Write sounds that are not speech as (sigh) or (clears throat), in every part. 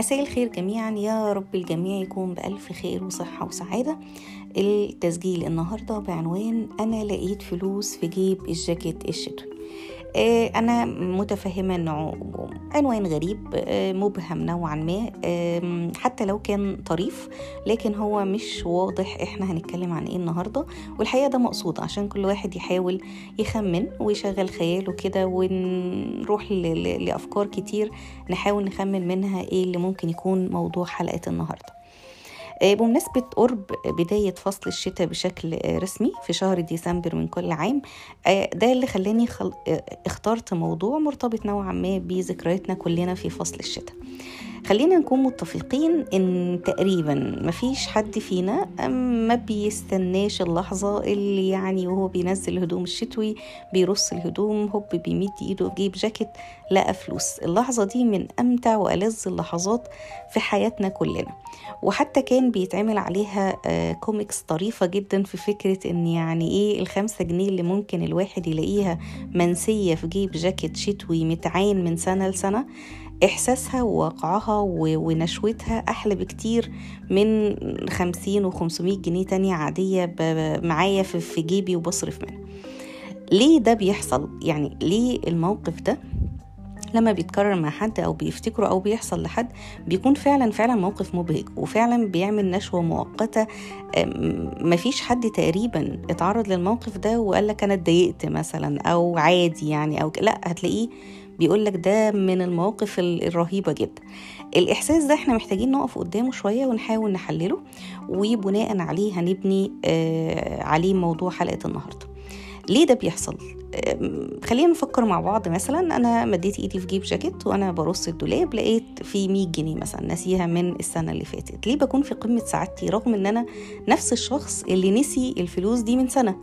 مساء الخير جميعا. يا رب الجميع يكون بألف خير وصحة وسعادة. التسجيل النهاردة بعنوان أنا لقيت فلوس في جيب الجاكيت الشتوي. أنا متفهمة أنه عنوان غريب آه، مبهم نوعا ما آم، حتى لو كان طريف لكن هو مش واضح إحنا هنتكلم عن إيه النهاردة. والحقيقة ده مقصود عشان كل واحد يحاول يخمن ويشغل خياله كده ونروح لأفكار كتير نحاول نخمن منها إيه اللي ممكن يكون موضوع حلقة النهاردة. آه، بمناسبة قرب بداية فصل الشتاء بشكل آه، رسمي في شهر ديسمبر من كل عام آه، ده اللي خلاني خل... آه، اخترت موضوع مرتبط نوعا ما بذكرياتنا كلنا في فصل الشتاء. خلينا نكون متفقين إن تقريبا مفيش حد فينا ما بيستناش اللحظة اللي يعني وهو بينزل الهدوم الشتوي بيرص الهدوم هوب بيمد إيده في جيب جاكيت لقى فلوس. اللحظة دي من أمتع وألذ اللحظات في حياتنا كلنا. وحتى كان بيتعمل عليها آه، كوميكس طريفة جدا في فكرة إن يعني إيه الخمسة جنيه اللي ممكن الواحد يلاقيها منسية في جيب جاكيت شتوي متعين من سنة لسنة. إحساسها وواقعها ونشوتها أحلى بكتير من خمسين وخمسمية جنيه تانية عادية معايا في جيبي وبصرف منها. ليه ده بيحصل؟ يعني ليه الموقف ده لما بيتكرر مع حد أو بيفتكره أو بيحصل لحد بيكون فعلا فعلا موقف مبهج وفعلا بيعمل نشوة مؤقتة؟ مفيش حد تقريبا اتعرض للموقف ده وقال لك أنا اتضايقت مثلا أو عادي يعني أو لأ هتلاقيه بيقول لك ده من المواقف ال- الرهيبة جدا. الإحساس ده إحنا محتاجين نقف قدامه شوية ونحاول نحلله وبناء عليه هنبني آه عليه موضوع حلقة النهارده. ليه ده بيحصل؟ خلينا نفكر مع بعض مثلا. أنا مديت إيدي في جيب جاكيت وأنا برص الدولاب لقيت في 100 جنيه مثلا ناسيها من السنة اللي فاتت. ليه بكون في قمة سعادتي رغم إن أنا نفس الشخص اللي نسي الفلوس دي من سنة؟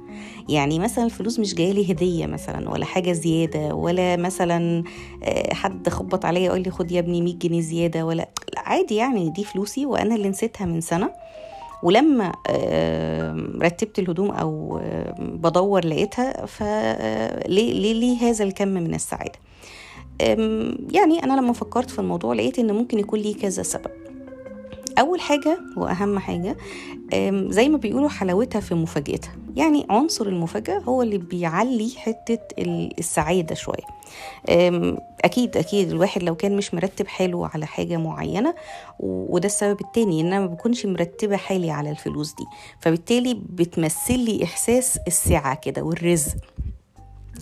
يعني مثلا الفلوس مش جاية لي هدية مثلا ولا حاجة زيادة ولا مثلا آه، حد خبط عليا يقول لي خد يا ابني 100 جنيه زيادة ولا لا عادي يعني دي فلوسي وأنا اللي نسيتها من سنة. ولما آه، رتبت الهدوم أو آه، بدور لقيتها فليه ليه ليه هذا الكم من السعادة؟ يعني أنا لما فكرت في الموضوع لقيت إن ممكن يكون ليه كذا سبب. أول حاجة وأهم حاجة زي ما بيقولوا حلاوتها في مفاجاتها يعني عنصر المفاجأة هو اللي بيعلي حتة ال- السعادة شوية. أكيد أكيد الواحد لو كان مش مرتب حاله على حاجة معينة وده السبب التاني إن أنا ما بكونش مرتبة حالي على الفلوس دي. فبالتالي بتمثل لي إحساس السعة كده والرزق.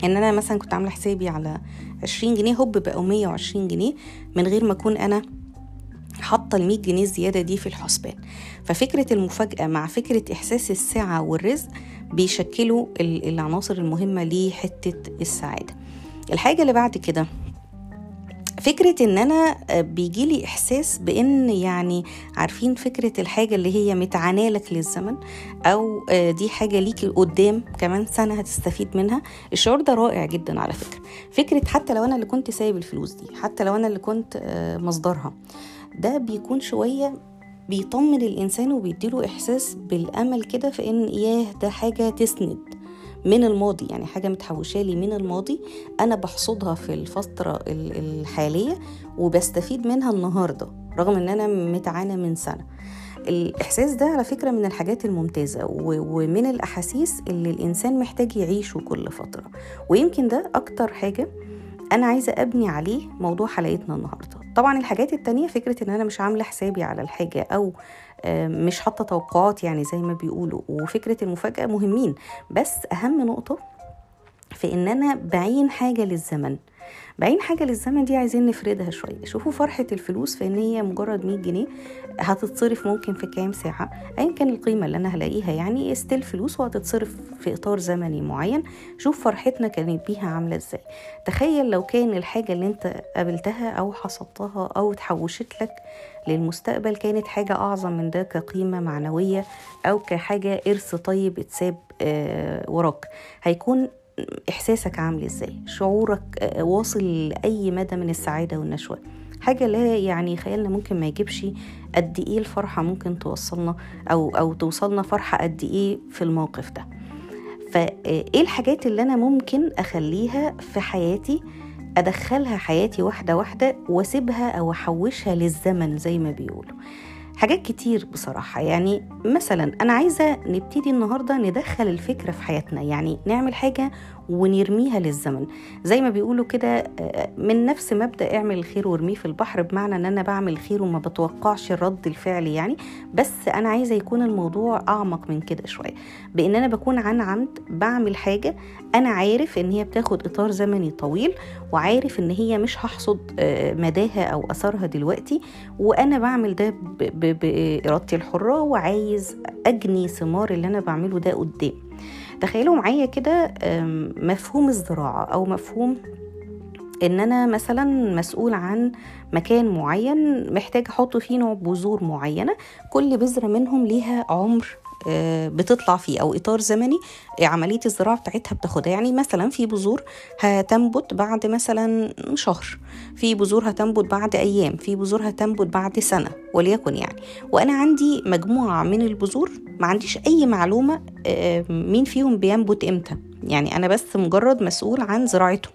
إن أنا مثلا كنت عاملة حسابي على 20 جنيه هوب بقوا 120 جنيه من غير ما أكون أنا حاطة ال 100 جنيه زيادة دي في الحسبان. ففكرة المفاجأة مع فكرة إحساس السعه والرزق بيشكلوا ال- العناصر المهمة لحته السعادة. الحاجة اللي بعد كده فكرة إن أنا بيجي لي إحساس بإن يعني عارفين فكرة الحاجة اللي هي متعانة لك للزمن أو آه، دي حاجة ليكي قدام كمان سنة هتستفيد منها. الشعور ده رائع جدا على فكرة. فكرة حتى لو أنا اللي كنت سايب الفلوس دي حتى لو أنا اللي كنت آه، مصدرها ده بيكون شوية بيطمن الانسان وبيديله إحساس بالأمل كده في إن ياه ده حاجة تسند من الماضي يعني حاجة متحوشة لي من الماضي أنا بحصدها في الفترة ال- الحالية وبستفيد منها النهاردة رغم إن أنا متعانة من سنة. الإحساس ده على فكرة من الحاجات الممتازة ومن الأحاسيس اللي الإنسان محتاج يعيشه كل فترة. ويمكن ده أكتر حاجة أنا عايزة أبني عليه موضوع حلقتنا النهاردة. طبعا الحاجات التانية فكرة إن أنا مش عاملة حسابي على الحاجة أو آه، مش حاطة توقعات يعني زي ما بيقولوا وفكرة المفاجأة مهمين. بس أهم نقطة في إن أنا بعين حاجة للزمن. بعين حاجة للزمن دي عايزين نفردها شوية. شوفوا فرحة الفلوس في إن هي مجرد 100 جنيه هتتصرف ممكن في كام ساعة؟ ايا كان القيمة اللي أنا هلاقيها يعني استيل فلوس وهتتصرف في إطار زمني معين. شوف فرحتنا كانت بيها عاملة إزاي. تخيل لو كان الحاجة اللي أنت قابلتها أو حصدتها أو اتحوشت لك للمستقبل كانت حاجة أعظم من ده كقيمة معنوية أو كحاجة إرث طيب اتساب آه وراك. هيكون إحساسك عامل إزاي؟ شعورك آه، واصل لأي مدى من السعادة والنشوة؟ حاجة اللي هي يعني خيالنا ممكن ما يجيبش قد إيه الفرحة ممكن توصلنا أو أو توصلنا فرحة قد إيه في الموقف ده. فايه الحاجات اللي أنا ممكن أخليها في حياتي أدخلها حياتي واحدة واحدة وأسيبها أو أحوشها للزمن زي ما بيقولوا؟ حاجات كتير بصراحة. يعني مثلا أنا عايزة نبتدي النهاردة ندخل الفكرة في حياتنا. يعني نعمل حاجة ونرميها للزمن. زي ما بيقولوا كده من نفس مبدأ اعمل الخير وارميه في البحر بمعنى ان أنا بعمل الخير وما بتوقعش الرد الفعلي يعني. بس أنا عايزة يكون الموضوع اعمق من كده شوية. بان أنا بكون عن عمد بعمل حاجة أنا عارف ان هي بتاخد اطار زمني طويل وعارف ان هي مش هحصد آه، مداها أو اثرها دلوقتي. وأنا بعمل ده بارادتي الحرة وعايز اجني ثمار اللي أنا بعمله ده قدام. تخيلوا معايا كده مفهوم الزراعة أو مفهوم إن أنا مثلا مسؤول عن مكان معين محتاج أحط فيه نوع بذور معينة كل بذره منهم ليها عمر بتطلع فيه أو إطار زمني عملية الزراعة بتاعتها بتاخدها. يعني مثلا في بذور هتنبت بعد مثلا شهر في بذور هتنبت بعد أيام في بذور هتنبت بعد سنة وليكن يعني. وأنا عندي مجموعة من البذور ما عنديش أي معلومة آه، مين فيهم بينبت إمتى. يعني أنا بس مجرد مسؤول عن زراعتهم.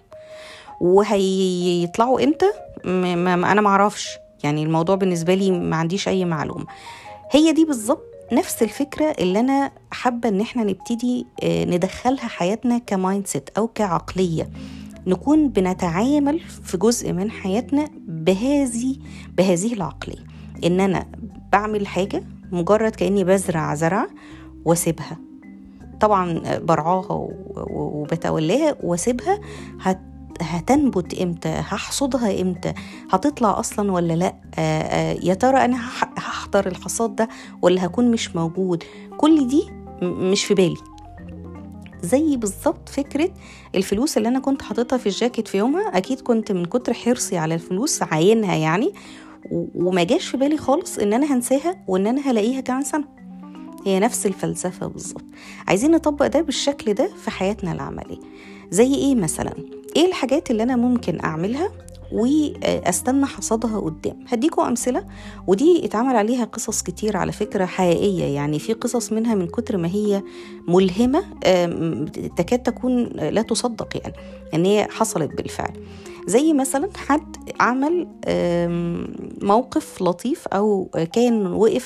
وهيطلعوا إمتى؟ أنا معرفش يعني الموضوع بالنسبة لي ما عنديش أي معلومة. هي دي بالظبط نفس الفكرة اللي أنا حابة إن إحنا نبتدي آه، ندخلها حياتنا ك mindset أو كعقلية. نكون بنتعامل في جزء من حياتنا بهذه بهذه العقلية. إن أنا بعمل حاجة مجرد كأني بزرع زرع وأسيبها. طبعا برعاها وبتولاها وأسيبها. هت هتنبت إمتى؟ هحصدها إمتى؟ هتطلع أصلا ولا لأ؟ آآ يا ترى أنا هحضر الحصاد ده ولا هكون مش موجود. كل دي مش في بالي. زي بالظبط فكرة الفلوس اللي أنا كنت حاططها في الجاكيت في يومها أكيد كنت من كتر حرصي على الفلوس عاينها يعني وما جاش في بالي خالص إن أنا هنساها وإن أنا هلاقيها كمان سنة. هي نفس الفلسفة بالظبط. عايزين نطبق ده بالشكل ده في حياتنا العملية. زي إيه مثلا؟ إيه الحاجات اللي أنا ممكن أعملها واستنى حصادها قدام. هديكم أمثلة؟ ودي اتعمل عليها قصص كتير على فكرة حقيقية. يعني في قصص منها من كتر ما هي ملهمة تكاد تكون لا تصدق يعني إن هي حصلت بالفعل. زي مثلا حد عمل موقف لطيف أو كان وقف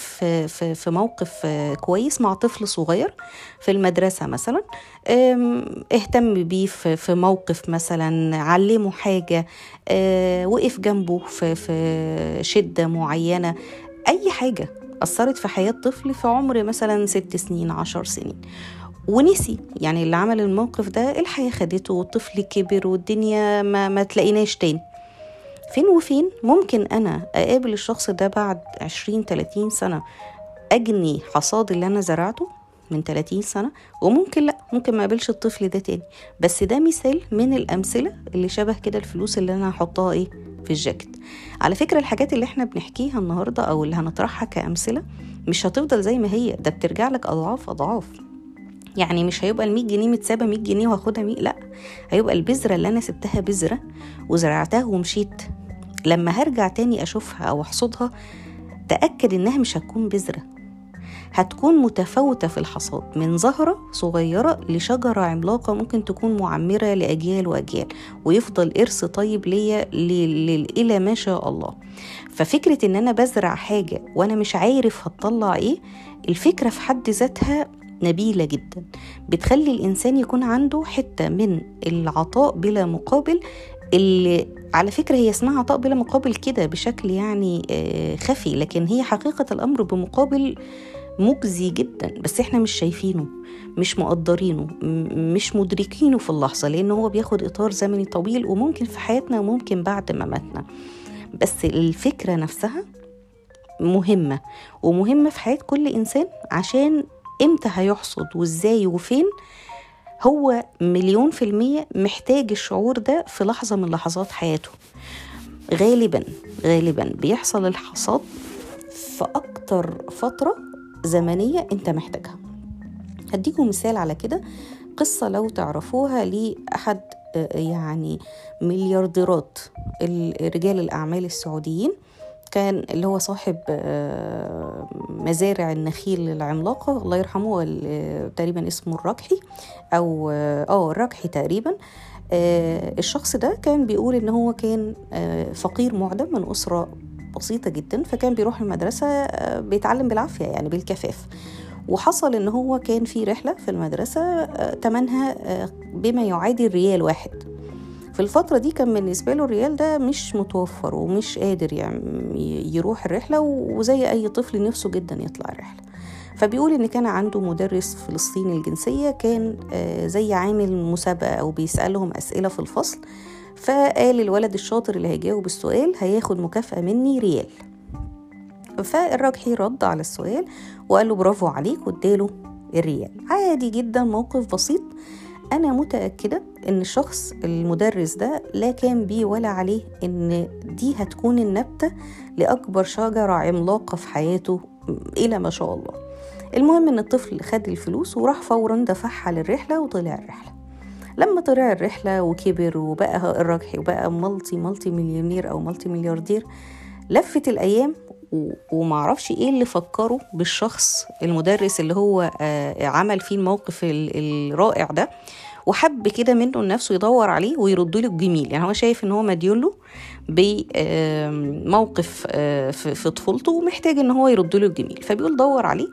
في موقف كويس مع طفل صغير في المدرسة مثلا اهتم بيه في موقف مثلا علمه حاجة آه، وقف جنبه في شدة معينة أي حاجة أثرت في حياة طفل في عمر مثلا ست سنين عشر سنين. ونسي. يعني اللي عمل الموقف ده الحياة خدته والطفل كبر والدنيا ما, ما تلاقيناش تاني. فين وفين؟ ممكن أنا أقابل الشخص ده بعد عشرين تلاتين سنة أجني حصاد اللي أنا زرعته من 30 سنة وممكن لأ ممكن ما أقابلش الطفل ده تاني. بس ده مثال من الأمثلة اللي شبه كده الفلوس اللي أنا هحطها إيه؟ في الجاكيت. على فكرة الحاجات اللي إحنا بنحكيها النهاردة أو اللي هنطرحها كأمثلة مش هتفضل زي ما هي ده بترجع لك أضعاف أضعاف. يعني مش هيبقى ال 100 جنيه متسابة 100 جنيه وهاخدها 100 لأ هيبقى البذرة اللي أنا سبتها بذرة وزرعتها ومشيت. لما هرجع تاني أشوفها أو أحصدها تأكد إنها مش هتكون بذرة. هتكون متفاوتة في الحصاد من زهرة صغيرة لشجرة عملاقة ممكن تكون معمرة لأجيال وأجيال ويفضل إرث طيب ليا إلى ما شاء الله. ففكرة إن أنا بزرع حاجة وأنا مش عارف هتطلع إيه الفكرة في حد ذاتها نبيلة جدا. بتخلي الإنسان يكون عنده حتة من العطاء بلا مقابل اللي على فكرة هي اسمها عطاء بلا مقابل كده بشكل يعني آه، خفي لكن هي حقيقة الأمر بمقابل مجزي جدا. بس إحنا مش شايفينه مش مقدرينه مش مدركينه في اللحظة لأن هو بياخد إطار زمني طويل وممكن في حياتنا وممكن بعد ما ماتنا بس الفكرة نفسها مهمة ومهمة في حياة كل إنسان عشان إمتى هيحصد وازاي وفين هو مليون في المية محتاج الشعور ده في لحظة من لحظات حياته. غالبا غالبا بيحصل الحصاد في أكتر فترة زمنية أنت محتاجها. هديكم مثال على كده قصة لو تعرفوها لأحد يعني مليارديرات رجال الأعمال السعوديين. كان اللي هو صاحب آه، مزارع النخيل العملاقة الله يرحمه تقريبا اسمه الركحي أو آه الركحي تقريبا. الشخص ده كان بيقول إن هو كان فقير معدم من أسرة بسيطة جدا فكان بيروح المدرسة بيتعلم بالعافية يعني بالكفاف. وحصل إن هو كان في رحلة في المدرسة تمنها بما يعادل ريال واحد. في الفترة دي كان بالنسبة له الريال ده مش متوفر ومش قادر يعني يروح الرحلة وزي أي طفل نفسه جدا يطلع الرحلة. فبيقول إن كان عنده مدرس فلسطيني الجنسية كان زي عامل مسابقة أو بيسألهم أسئلة في الفصل فقال الولد الشاطر اللي هيجاوب السؤال هياخد مكافأة مني ريال. فالراجحي رد على السؤال وقال له برافو عليك واداله الريال. عادي جدا موقف بسيط. أنا متأكدة إن الشخص المدرس ده لا كان بيه ولا عليه إن دي هتكون النبتة لأكبر شجرة عملاقة في حياته إلى ما شاء الله. المهم إن الطفل خد الفلوس وراح فورا دفعها للرحلة وطلع الرحلة. لما طلع الرحلة وكبر وبقى الراجحي وبقى مالتي مالتي مليونير أو مالتي ملياردير لفت الأيام ومعرفش إيه اللي فكره بالشخص المدرس اللي هو عمل فيه الموقف الرائع ده وحب كده منه لنفسه يدور عليه ويرد له الجميل. يعني هو شايف إن هو مديون له بموقف في طفولته ومحتاج إن هو يرد له الجميل. فبيقول دور عليه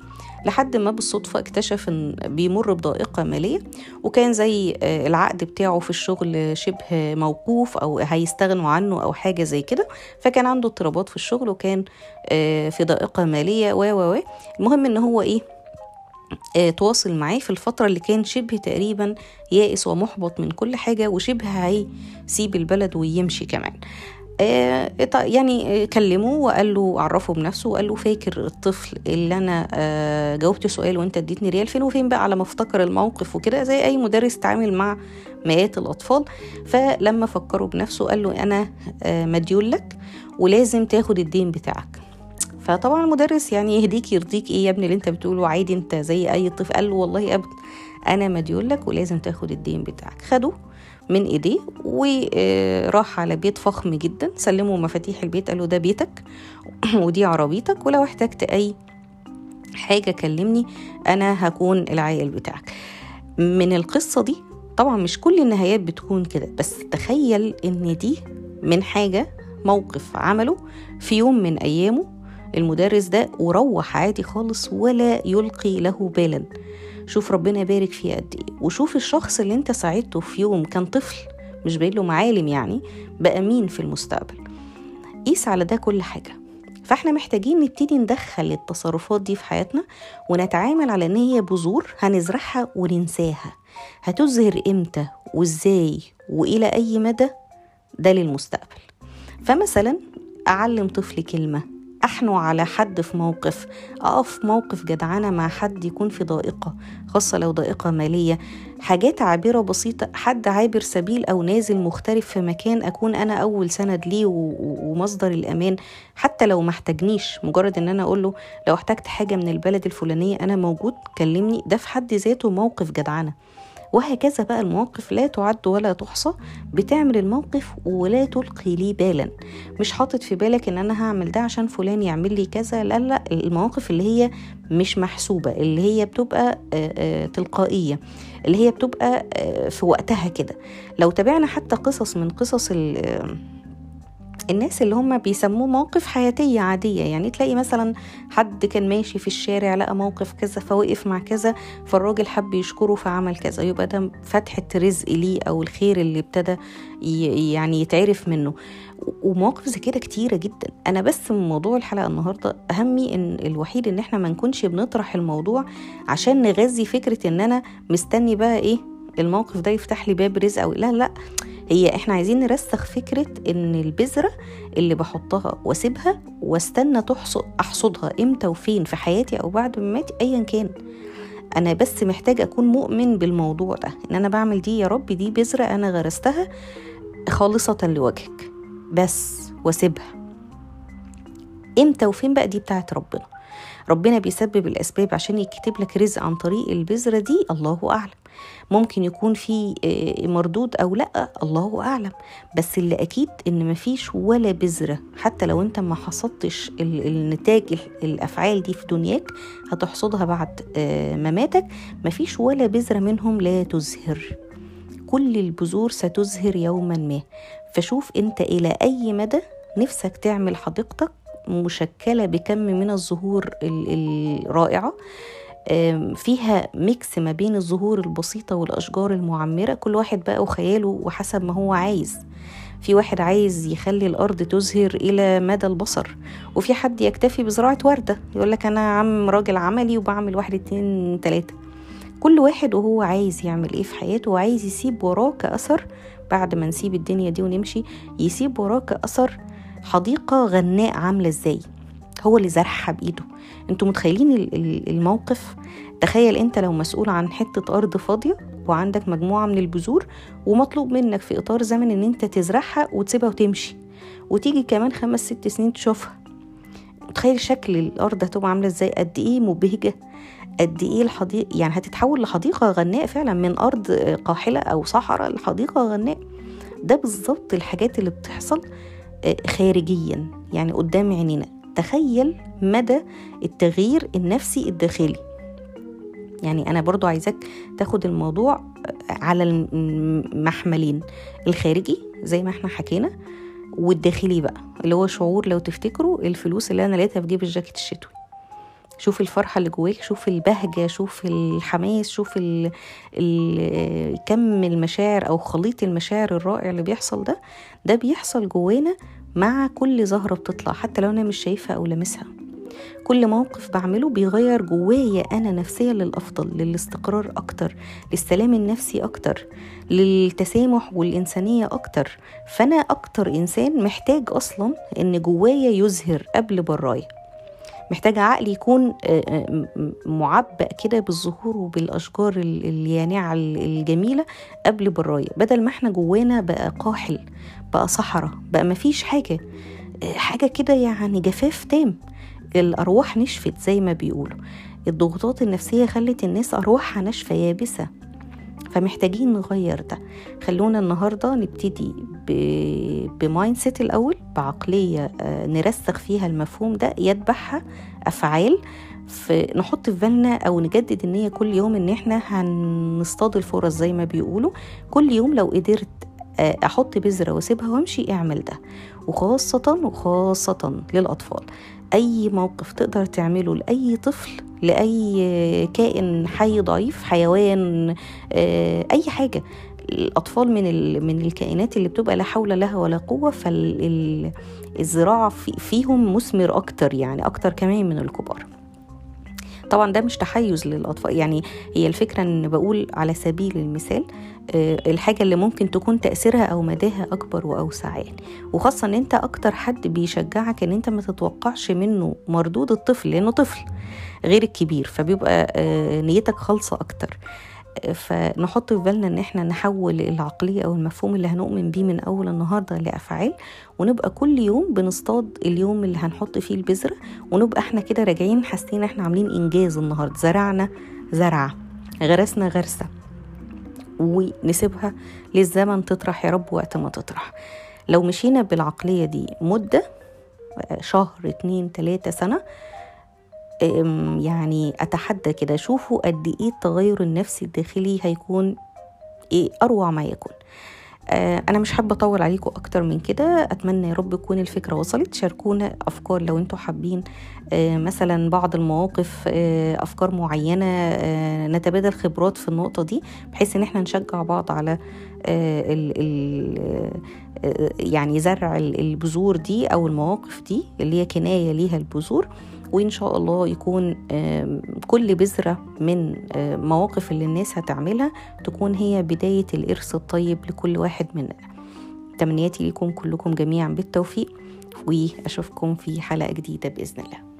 لحد ما بالصدفة اكتشف إن بيمر بضائقة مالية وكان زي العقد بتاعه في الشغل شبه موقوف أو هيستغنوا عنه أو حاجة زي كده. فكان عنده اضطرابات في الشغل وكان في ضائقة مالية و و المهم إن هو إيه تواصل معاه في الفترة اللي كان شبه تقريبا يائس ومحبط من كل حاجة وشبه هيسيب البلد ويمشي كمان. يعني كلمه وقال له عرفه بنفسه وقال له فاكر الطفل اللي أنا جاوبت سؤال وأنت اديتني ريال فين وفين بقى؟ على ما أفتكر الموقف وكده زي أي مدرس تعامل مع مئات الأطفال. فلما فكره بنفسه قال له أنا مديون لك ولازم تاخد الدين بتاعك. فطبعا المدرس يعني يهديك يرضيك إيه يا ابني اللي أنت بتقوله؟ عادي أنت زي أي طفل. قال له والله ابدا أنا مديون لك ولازم تاخد الدين بتاعك. خده من ايديه وراح على بيت فخم جدا سلمه مفاتيح البيت قال له ده بيتك (clears throat) ودي عربيتك ولو احتجت أي حاجة كلمني أنا هكون العائل بتاعك. من القصة دي طبعا مش كل النهايات بتكون كده بس تخيل إن دي من حاجة موقف عمله في يوم من أيامه المدرس ده وروح عادي خالص ولا يلقي له بالا. شوف ربنا يبارك فيه قد إيه. وشوف الشخص اللي انت ساعدته في يوم كان طفل مش باين له معالم يعني بقى مين في المستقبل؟ قيس على ده كل حاجة. فاحنا محتاجين نبتدي ندخل التصرفات دي في حياتنا ونتعامل على إن هي بذور هنزرعها وننساها. هتزهر إمتى وإزاي وإلى أي مدى؟ ده للمستقبل. فمثلا أعلم طفل كلمة. أحنو على حد في موقف أقف موقف جدعانة مع حد يكون في ضائقة خاصة لو ضائقة مالية. حاجات عابرة بسيطة حد عابر سبيل أو نازل مغترب في مكان أكون أنا أول سند ليه ومصدر الأمان حتى لو ما احتاجنيش. مجرد إن أنا أقول له لو احتجت حاجة من البلد الفلانية أنا موجود كلمني. ده في حد ذاته موقف جدعانة وهكذا بقى المواقف لا تعد ولا تحصى بتعمل الموقف ولا تلقي ليه بالا. مش حاطط في بالك إن أنا هعمل ده عشان فلان يعمل لي كذا لا لا المواقف اللي هي مش محسوبة اللي هي بتبقى تلقائية اللي هي بتبقى في وقتها كده. لو تابعنا حتى قصص من قصص الناس اللي هم بيسموه مواقف حياتية عادية. يعني تلاقي مثلا حد كان ماشي في الشارع لقى موقف كذا فوقف مع كذا فالراجل حب يشكره فعمل كذا. يبقى ده فتحة رزق ليه أو الخير اللي ابتدى يعني يتعرف منه. ومواقف زي كده كتيرة جدا. أنا بس من موضوع الحلقة النهاردة أهمي إن الوحيد إن إحنا ما نكونش بنطرح الموضوع عشان نغذي فكرة إن أنا مستني بقى إيه الموقف ده يفتح لي باب رزق أو لا لا. هي إحنا عايزين نرسخ فكرة إن البذرة اللي بحطها وأسيبها وأستنى تحصد أحصدها إمتى وفين في حياتي أو بعد مماتي ايا كان. أنا بس محتاج أكون مؤمن بالموضوع ده إن أنا بعمل دي يا رب دي بذرة أنا غرستها خالصة لوجهك. بس وأسيبها. إمتى وفين بقى دي بتاعت ربنا. ربنا بيسبب الأسباب عشان يكتب لك رزق عن طريق البذرة دي الله أعلم. ممكن يكون في مردود أو لأ الله أعلم. بس اللي أكيد إن مفيش ولا بذرة حتى لو أنت ما حصدتش النتاج الأفعال دي في دنياك هتحصدها بعد مماتك. مفيش ولا بذرة منهم لا تزهر. كل البذور ستزهر يوما ما. فشوف أنت إلى أي مدى نفسك تعمل حديقتك مشكلة بكم من الزهور الرائعة. فيها ميكس ما بين الزهور البسيطة والأشجار المعمرة. كل واحد بقى وخياله وحسب ما هو عايز. في واحد عايز يخلي الأرض تزهر إلى مدى البصر وفي حد يكتفي بزراعة وردة. يقول لك أنا عم راجل عملي وبعمل واحد اتنين تلاتة. كل واحد وهو عايز يعمل إيه في حياته؟ وعايز يسيب وراه كأثر بعد ما نسيب الدنيا دي ونمشي يسيب وراه كأثر حديقة غناء عاملة إزاي؟ هو اللي زرعها بإيده. أنتوا متخيلين الموقف؟ تخيل انت لو مسؤول عن حتة أرض فاضية وعندك مجموعة من البذور ومطلوب منك في إطار زمن إن انت تزرعها وتسيبها وتمشي وتيجي كمان خمس ست سنين تشوفها. متخيل شكل الأرض هتبقى عاملة إزاي؟ قد إيه مبهجة؟ قد إيه الحديقة يعني هتتحول لحديقة غناء فعلا من أرض قاحلة أو صحراء لحديقة غناء ده بالظبط الحاجات اللي بتحصل آه، خارجيا يعني قدام عينينا. تخيل مدى التغيير النفسي الداخلي. يعني أنا برضو عايزاك تاخد الموضوع على المحملين الخارجي زي ما إحنا حكينا والداخلي بقى اللي هو شعور لو تفتكروا الفلوس اللي أنا لقيتها في جيب الجاكيت الشتوي. شوف الفرحة اللي جواك شوف البهجة شوف الحماس شوف ال ال كم المشاعر أو خليط المشاعر الرائع اللي بيحصل ده ده بيحصل جوانا مع كل زهرة بتطلع حتى لو أنا مش شايفها أو لامسها. كل موقف بعمله بيغير جوايا أنا نفسيا للأفضل للاستقرار أكتر للسلام النفسي أكتر للتسامح والإنسانية أكتر. فأنا أكتر إنسان محتاج أصلا إن جوايا يزهر قبل برايا. محتاجة عقل يكون آه، آه، معبأ كده بالزهور وبالأشجار اليانعة الجميلة قبل براية بدل ما إحنا جوانا بقى قاحل بقى صحراء بقى مفيش حاجة آه، حاجة كده يعني جفاف تام. الأرواح نشفت زي ما بيقولوا. الضغوطات النفسية خلت الناس أرواحها ناشفة يابسة. فمحتاجين نغير ده. خلونا النهارده نبتدي ب mindset الأول بعقلية آه، نرسخ فيها المفهوم ده يتبعها أفعال. نحط في بالنا أو نجدد النية كل يوم إن إحنا هنصطاد الفرص زي ما بيقولوا. كل يوم لو قدرت آه، أحط بذرة وأسيبها وأمشي اعمل ده. وخاصة وخاصة للأطفال. أي موقف تقدر تعمله لأي طفل لأي كائن حي ضعيف حيوان آه، أي حاجة. الأطفال من من الكائنات اللي بتبقى لا حول لها ولا قوة فالزراعة فيهم مثمر أكتر يعني أكتر كمان من الكبار. طبعا ده مش تحيز للأطفال يعني هي الفكرة إن بقول على سبيل المثال آه، الحاجة اللي ممكن تكون تأثيرها أو مداها أكبر وأوسع يعني. وخاصة إن أنت أكتر حد بيشجعك إن أنت ما تتوقعش منه مردود الطفل لأنه طفل. غير الكبير فبيبقى آه، نيتك خالصة أكتر. فنحط في بالنا إن إحنا نحول العقلية أو المفهوم اللي هنؤمن بيه من أول النهاردة لأفعال ونبقى كل يوم بنصطاد اليوم اللي هنحط فيه البذرة ونبقى إحنا كده راجعين حاسين إحنا عاملين إنجاز النهاردة. زرعنا زرعة غرسنا غرسة ونسيبها للزمن تطرح يا رب وقت ما تطرح. لو مشينا بالعقلية دي مدة شهر اتنين تلاتة سنة يعني أتحدى كده شوفوا قد إيه التغير النفسي الداخلي هيكون إيه أروع ما يكون. آه، أنا مش حابة أطول عليكم أكتر من كده. أتمنى يا رب تكون الفكرة وصلت. شاركونا أفكار لو أنتم حابين آه، مثلا بعض المواقف آه، أفكار معينة نتبادل خبرات في النقطة دي بحيث إن إحنا نشجع بعض على ال ال يعني زرع البذور دي أو المواقف دي اللي هي كناية ليها البذور. وإن شاء الله يكون كل بذرة من مواقف اللي الناس هتعملها تكون هي بداية الإرث الطيب لكل واحد مننا. تمنياتي لكم كلكم جميعا بالتوفيق وأشوفكم في حلقة جديدة بإذن الله.